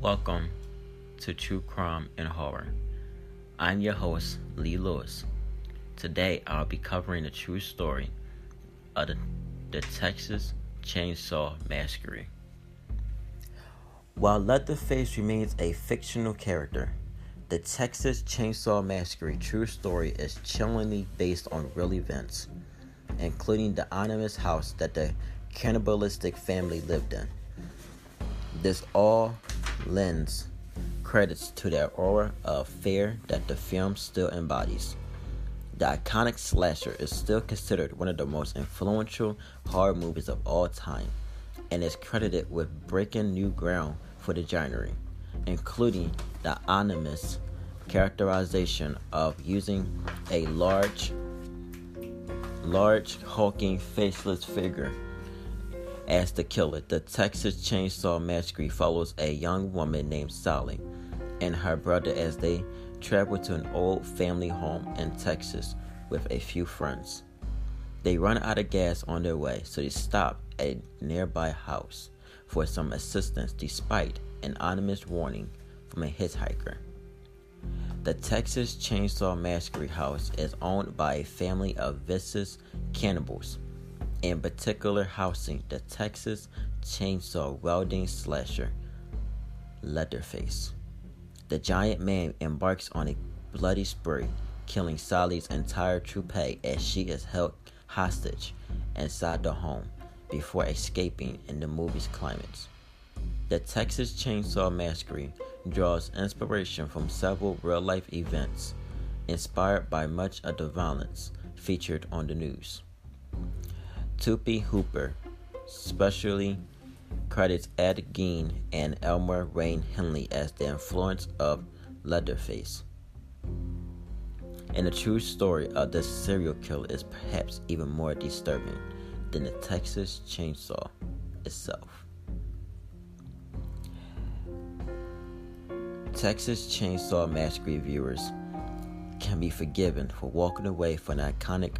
Welcome to True Crime and Horror. I'm your host, Lee Lewis. Today I'll be covering the true story of the, the Texas Chainsaw Massacre. While Leatherface remains a fictional character, the Texas Chainsaw Massacre true story is chillingly based on real events, including the anonymous house that the cannibalistic family lived in. This all lends credits to the aura of fear that the film still embodies. The iconic slasher is still considered one of the most influential horror movies of all time and is credited with breaking new ground for the genre, including the anonymous characterization of using a large large hulking faceless figure as the killer. The Texas Chainsaw Massacre follows a young woman named Sally and her brother as they travel to an old family home in Texas with a few friends. They run out of gas on their way, so they stop at a nearby house for some assistance despite an anonymous warning from a hitchhiker. The Texas Chainsaw Massacre house is owned by a family of vicious cannibals in particular housing the Texas chainsaw welding slasher Leatherface. The giant man embarks on a bloody spree, killing Sally's entire troupe as she is held hostage inside the home before escaping in the movie's climax. The Texas Chainsaw Massacre draws inspiration from several real life events, inspired by much of the violence featured on the news. Tobe Hooper specially credits Ed Gein and Elmer Wayne Henley as the influence of Leatherface. And the true story of this serial killer is perhaps even more disturbing than the Texas Chainsaw itself. Texas Chainsaw Massacre viewers can be forgiven for walking away from an iconic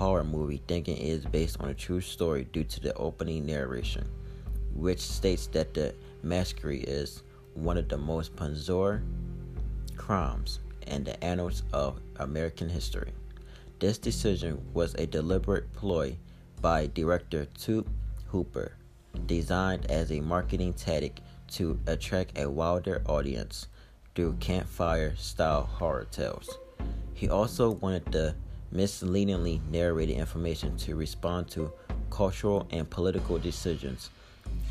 horror movie thinking it is based on a true story due to the opening narration, which states that the massacre is one of the most bizarre crimes in the annals of American history. This decision was a deliberate ploy by director Tobe Hooper, designed as a marketing tactic to attract a wilder audience through campfire style horror tales. He also wanted the misleadingly narrated information to respond to cultural and political decisions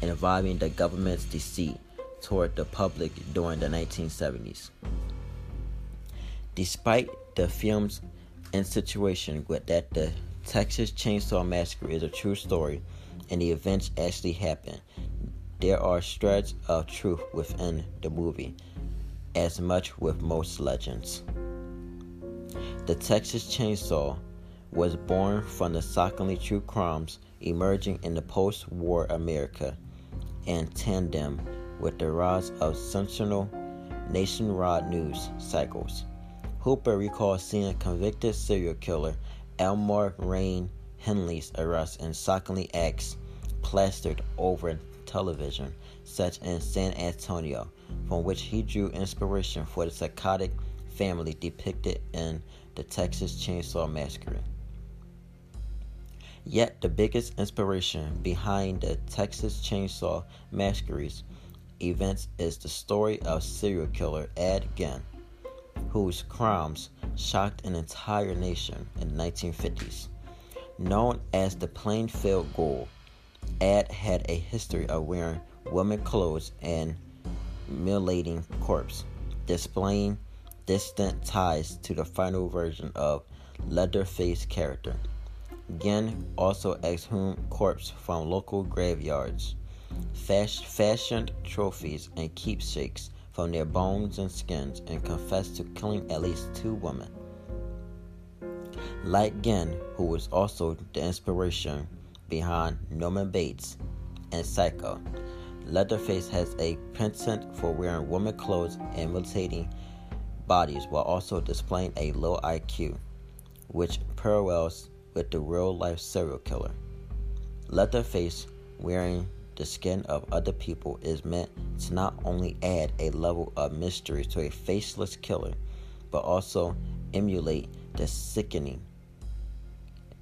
involving the government's deceit toward the public during the 1970s. Despite the film's insinuation that the Texas Chainsaw Massacre is a true story and the events actually happened, there are shreds of truth within the movie, as much with most legends. The Texas Chainsaw was born from the shockingly true crimes emerging in the post war America in tandem with the rise of sensational nationwide news cycles. Hooper recalls seeing a convicted serial killer Elmer Wayne Henley's arrest and shockingly acts plastered over television, such in San Antonio, from which he drew inspiration for the psychotic family depicted in the Texas Chainsaw Massacre. Yet, the biggest inspiration behind the Texas Chainsaw Massacre's events is the story of serial killer Ed Gein, whose crimes shocked an entire nation in the 1950s. Known as the Plainfield Ghoul, Ed had a history of wearing women clothes and mutilating corpses, displaying distant ties to the final version of Leatherface character. Gein also exhumed corpses from local graveyards, fas- fashioned trophies and keepsakes from their bones and skins, and confessed to killing at least two women. Like Gein, who was also the inspiration behind Norman Bates and Psycho, Leatherface has a penchant for wearing women clothes and mutilating bodies while also displaying a low IQ, which parallels with the real life serial killer. Leatherface, wearing the skin of other people is meant to not only add a level of mystery to a faceless killer, but also emulate the sickening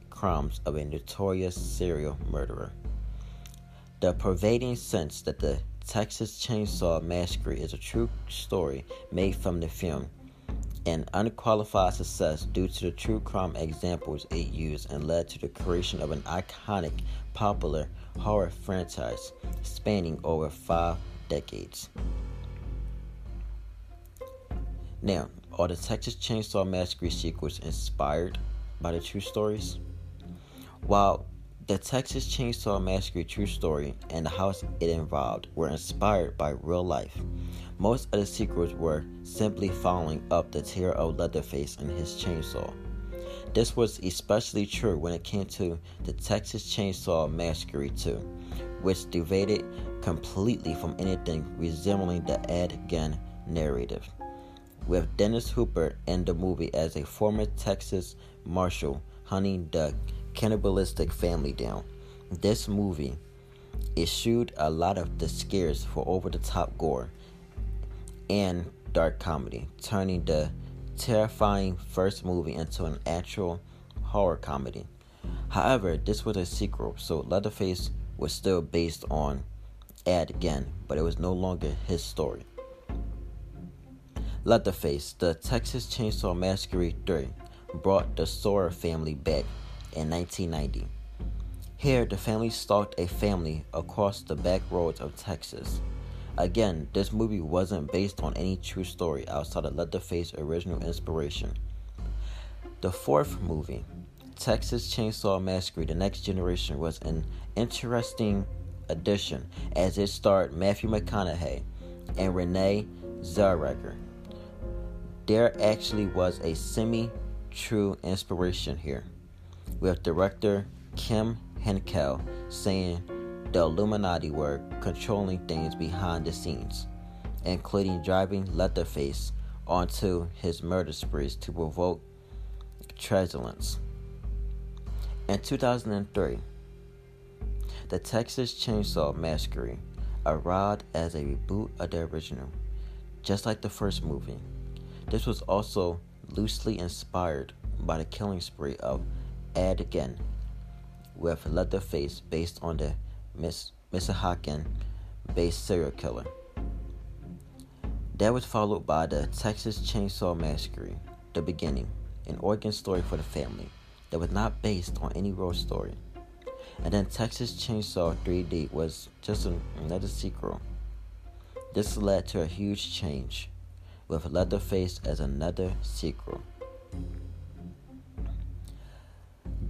crimes of a notorious serial murderer. The pervading sense that the Texas Chainsaw Massacre is a true story made from the film an unqualified success due to the true crime examples it used and led to the creation of an iconic, popular horror franchise spanning over five decades. Now, are the Texas Chainsaw Massacre sequels inspired by the true stories? While the Texas Chainsaw Massacre true story and the house it involved were inspired by real life, most of the sequels were simply following up the terror of Leatherface and his chainsaw. This was especially true when it came to the Texas Chainsaw Massacre 2, which deviated completely from anything resembling the Ed Gein narrative. With Dennis Hopper in the movie as a former Texas Marshal hunting the cannibalistic family down, this movie eschewed a lot of the scares for over the top gore and dark comedy, turning the terrifying first movie into an actual horror comedy. However, this was a sequel, so Leatherface was still based on Ed Gein, but it was no longer his story. Leatherface, the Texas Chainsaw Massacre 3, brought the Sawyer family back in 1990. Here, the family stalked a family across the back roads of Texas. Again, this movie wasn't based on any true story outside of Leatherface's original inspiration. The fourth movie, Texas Chainsaw Massacre The Next Generation, was an interesting addition as it starred Matthew McConaughey and Renee Zellweger. There actually was a semi true inspiration here, with director Kim Henkel saying the Illuminati were controlling things behind the scenes, including driving Leatherface onto his murder sprees to provoke truculence. In 2003, the Texas Chainsaw Massacre arrived as a reboot of the original, just like the first movie. This was also loosely inspired by the killing spree of Ed Gein, with Leatherface based on the Miss Michoacan based serial killer. That was followed by the Texas Chainsaw Massacre, The Beginning, an origin story for the family that was not based on any real story. And then Texas Chainsaw 3D was just another sequel. This led to a huge change, with Leatherface as another sequel.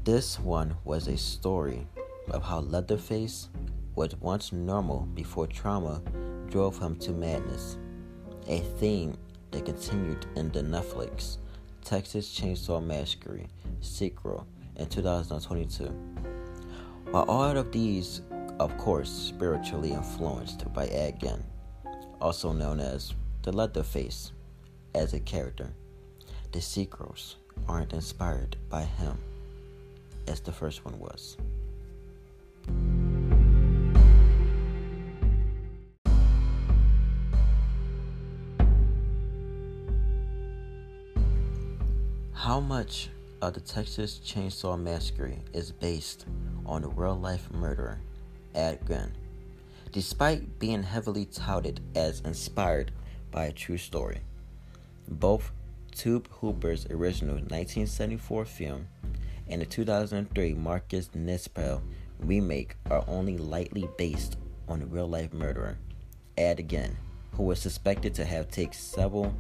This one was a story of how Leatherface was once normal before trauma drove him to madness, a theme that continued in the Netflix Texas Chainsaw Massacre sequel in 2022. While all of these, of course, spiritually influenced by Ed Gein, also known as the Leatherface as a character, the sequels aren't inspired by him as the first one was. How much of the Texas Chainsaw Massacre is based on the real life murderer, Ed Gein, despite being heavily touted as inspired by a true story? Both Tobe Hooper's original 1974 film and the 2003 Marcus Nispel remake are only lightly based on the real life murderer, Ed Gein, who was suspected to have taken several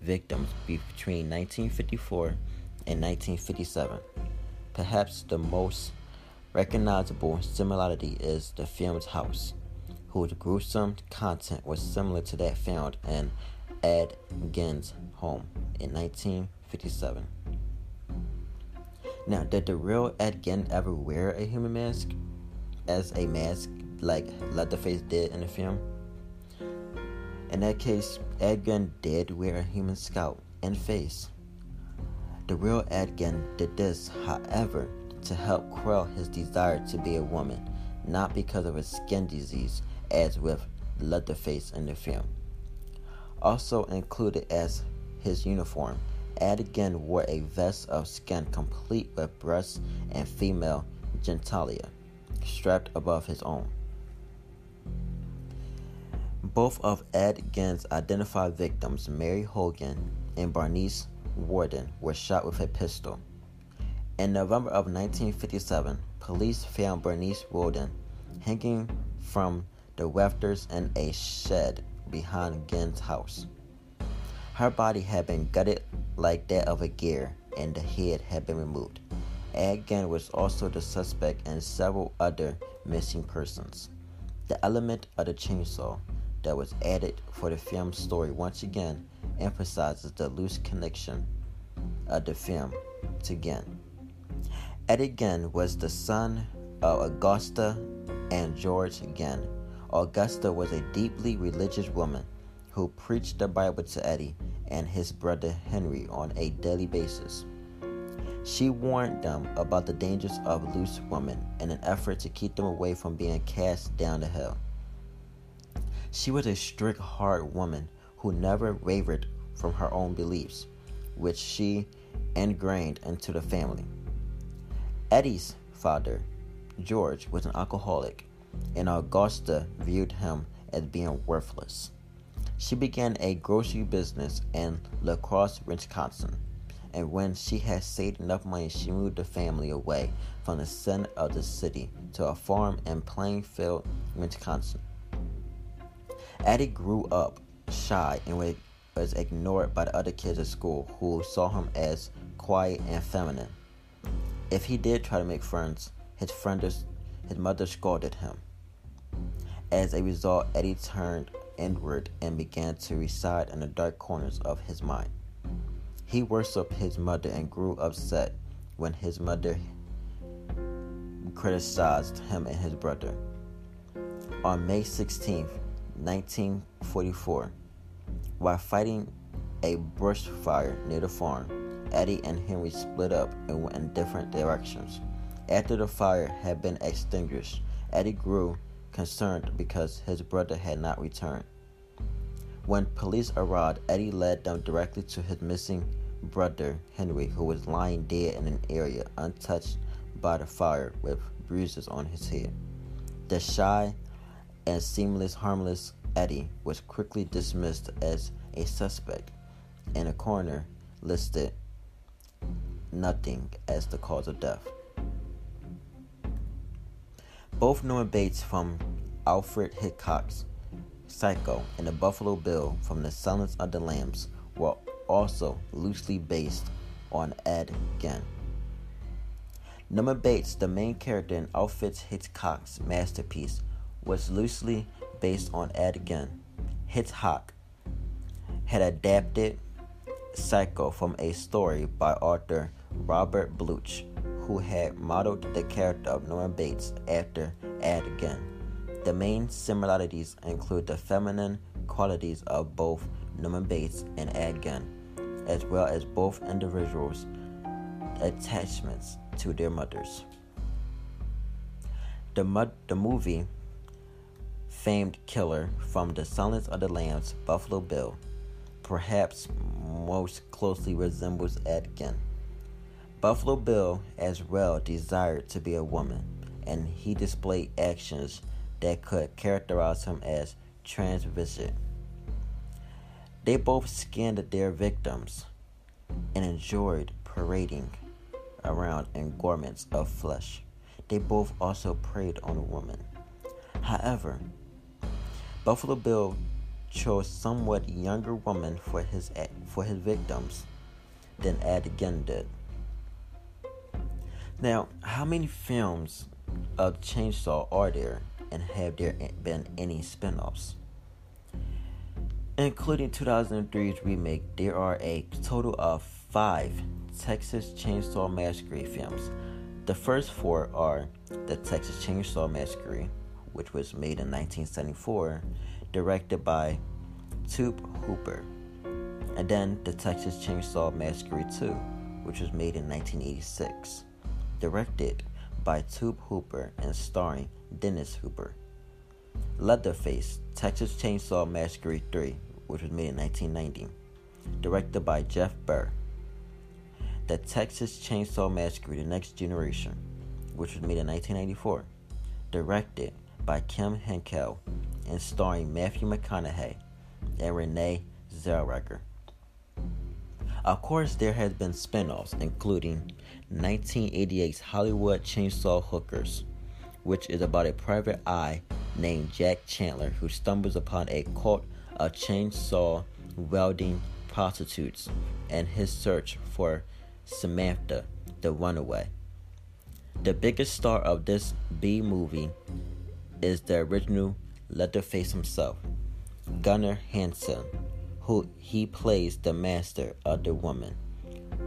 victims between 1954 and 1957. Perhaps the most recognizable similarity is the film's house, whose gruesome content was similar to that found in Ed Gein's home in 1957. Now, did the real Ed Gein ever wear a human mask as a mask like Leatherface did in the film? In that case, Ed Gein did wear a human scalp and face. The real Ed Gein did this, however, to help quell his desire to be a woman, not because of his skin disease, as with Leatherface in the film. Also included as his uniform, Ed Gein wore a vest of skin complete with breasts and female genitalia strapped above his own. Both of Ed Gein's identified victims, Mary Hogan and Bernice Worden, were shot with a pistol. In November of 1957, police found Bernice Worden hanging from the rafters in a shed behind Gein's house. Her body had been gutted like that of a gear, and the head had been removed. Ed was also the suspect in several other missing persons. The element of the chainsaw that was added for the film's story once again emphasizes the loose connection of the film to Gein. Eddie Gein was the son of Augusta and George Gein. Augusta was a deeply religious woman who preached the Bible to Eddie and his brother Henry on a daily basis. She warned them about the dangers of loose women in an effort to keep them away from being cast down to hell. She was a strict, hard woman who never wavered from her own beliefs, which she ingrained into the family. Eddie's father, George, was an alcoholic, and Augusta viewed him as being worthless. She began a grocery business in La Crosse, Wisconsin, and when she had saved enough money, she moved the family away from the center of the city to a farm in Plainfield, Wisconsin. Eddie grew up shy and was ignored by the other kids at school who saw him as quiet and feminine. If he did try to make friends, his friends, his mother scolded him. As a result, Eddie turned inward and began to reside in the dark corners of his mind. He worshiped his mother and grew upset when his mother criticized him and his brother. On May 16, 1944, while fighting a brush fire near the farm, Eddie and Henry split up and went in different directions. After the fire had been extinguished, Eddie grew concerned because his brother had not returned. When police arrived, Eddie led them directly to his missing brother, Henry, who was lying dead in an area untouched by the fire with bruises on his head. The shy and seamless, harmless Eddie was quickly dismissed as a suspect, and a coroner listed nothing as the cause of death. Both Norman Bates from Alfred Hitchcock's Psycho and the Buffalo Bill from The Silence of the Lambs were also loosely based on Ed Gein. Norman Bates, the main character in Alfred Hitchcock's masterpiece, was loosely based on Ed Gein. Hitchcock had adapted Psycho from a story by author Robert Bloch, who had modeled the character of Norman Bates after Ed Gein. The main similarities include the feminine qualities of both Norman Bates and Ed Gein, as well as both individuals' attachments to their mothers. The, the movie famed killer from The Silence of the Lambs, Buffalo Bill, perhaps most closely resembles Ed Gein. Buffalo Bill, as well, desired to be a woman, and he displayed actions that could characterize him as transvestite. They both skinned their victims and enjoyed parading around in garments of flesh. They both also preyed on a woman. However, Buffalo Bill chose somewhat younger women for his for his victims than Ed Gein did. Now, how many films of Chainsaw are there, and have there been any spin-offs? Including 2003's remake, there are a total of five Texas Chainsaw Massacre films. The first four are The Texas Chainsaw Massacre, which was made in 1974, directed by Tobe Hooper, and then The Texas Chainsaw Massacre 2, which was made in 1986, directed by Tobe Hooper and starring Dennis Hopper. Leatherface, Texas Chainsaw Massacre 3, which was made in 1990, directed by Jeff Burr. The Texas Chainsaw Massacre The Next Generation, which was made in 1994, directed by Kim Henkel and starring Matthew McConaughey and Renee Zellweger. Of course, there has been spin-offs, including 1988's Hollywood Chainsaw Hookers, which is about a private eye named Jack Chandler who stumbles upon a cult of chainsaw welding prostitutes and his search for Samantha, the runaway. The biggest star of this B movie is the original Leatherface himself, Gunnar Hansen, who he plays the master of the woman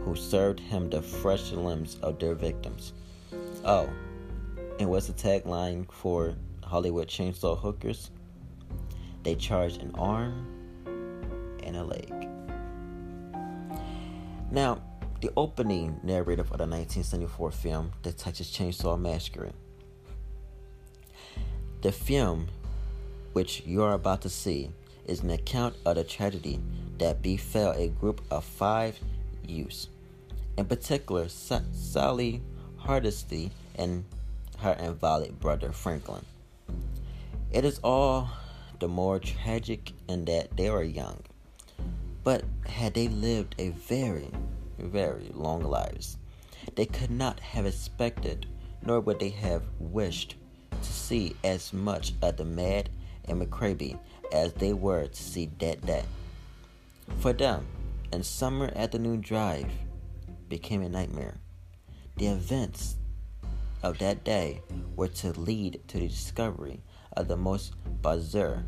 who served him the fresh limbs of their victims. Oh, and what's the tagline for Hollywood Chainsaw Hookers? They charge an arm and a leg. Now, the opening narrative of the 1974 film, The Texas Chainsaw Massacre. The film, which you are about to see, is an account of the tragedy that befell a group of five youths. In particular, Sally Hardesty and her invalid brother Franklin. It is all the more tragic in that they were young, but had they lived a very very long lives. They could not have expected, nor would they have wished, to see as much of the Mad and McCraby as they were to see that day. For them, and summer afternoon drive became a nightmare. The events of that day were to lead to the discovery of the most bizarre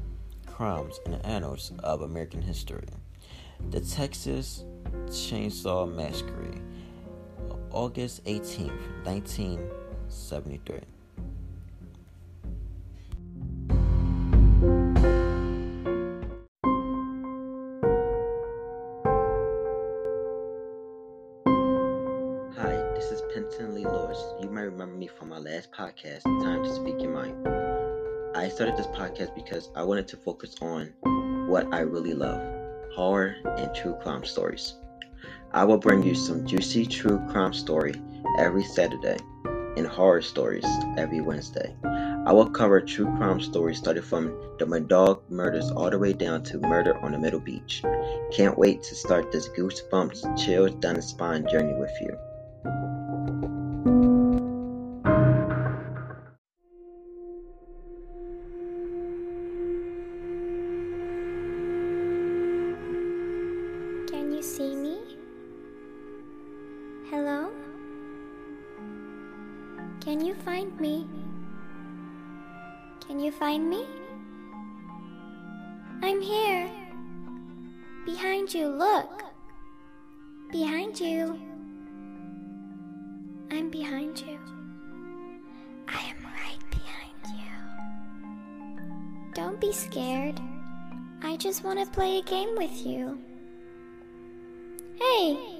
crimes in the annals of American history. The Texas Chainsaw Massacre, August 18, 1973. Podcast because I wanted to focus on what I really love horror and true crime stories. I will bring you some juicy true crime story every Saturday and horror stories every Wednesday. I will cover true crime stories starting from the Murdaugh murders all the way down to murder on the Middle Beach. Can't wait to start this goosebumps, chills down the spine journey with you. See me? Hello? Can you find me? Can you find me? I'm here. Behind you, look. Behind you. I'm behind you. I am right behind you. Don't be scared. I just want to play a game with you. 嘿。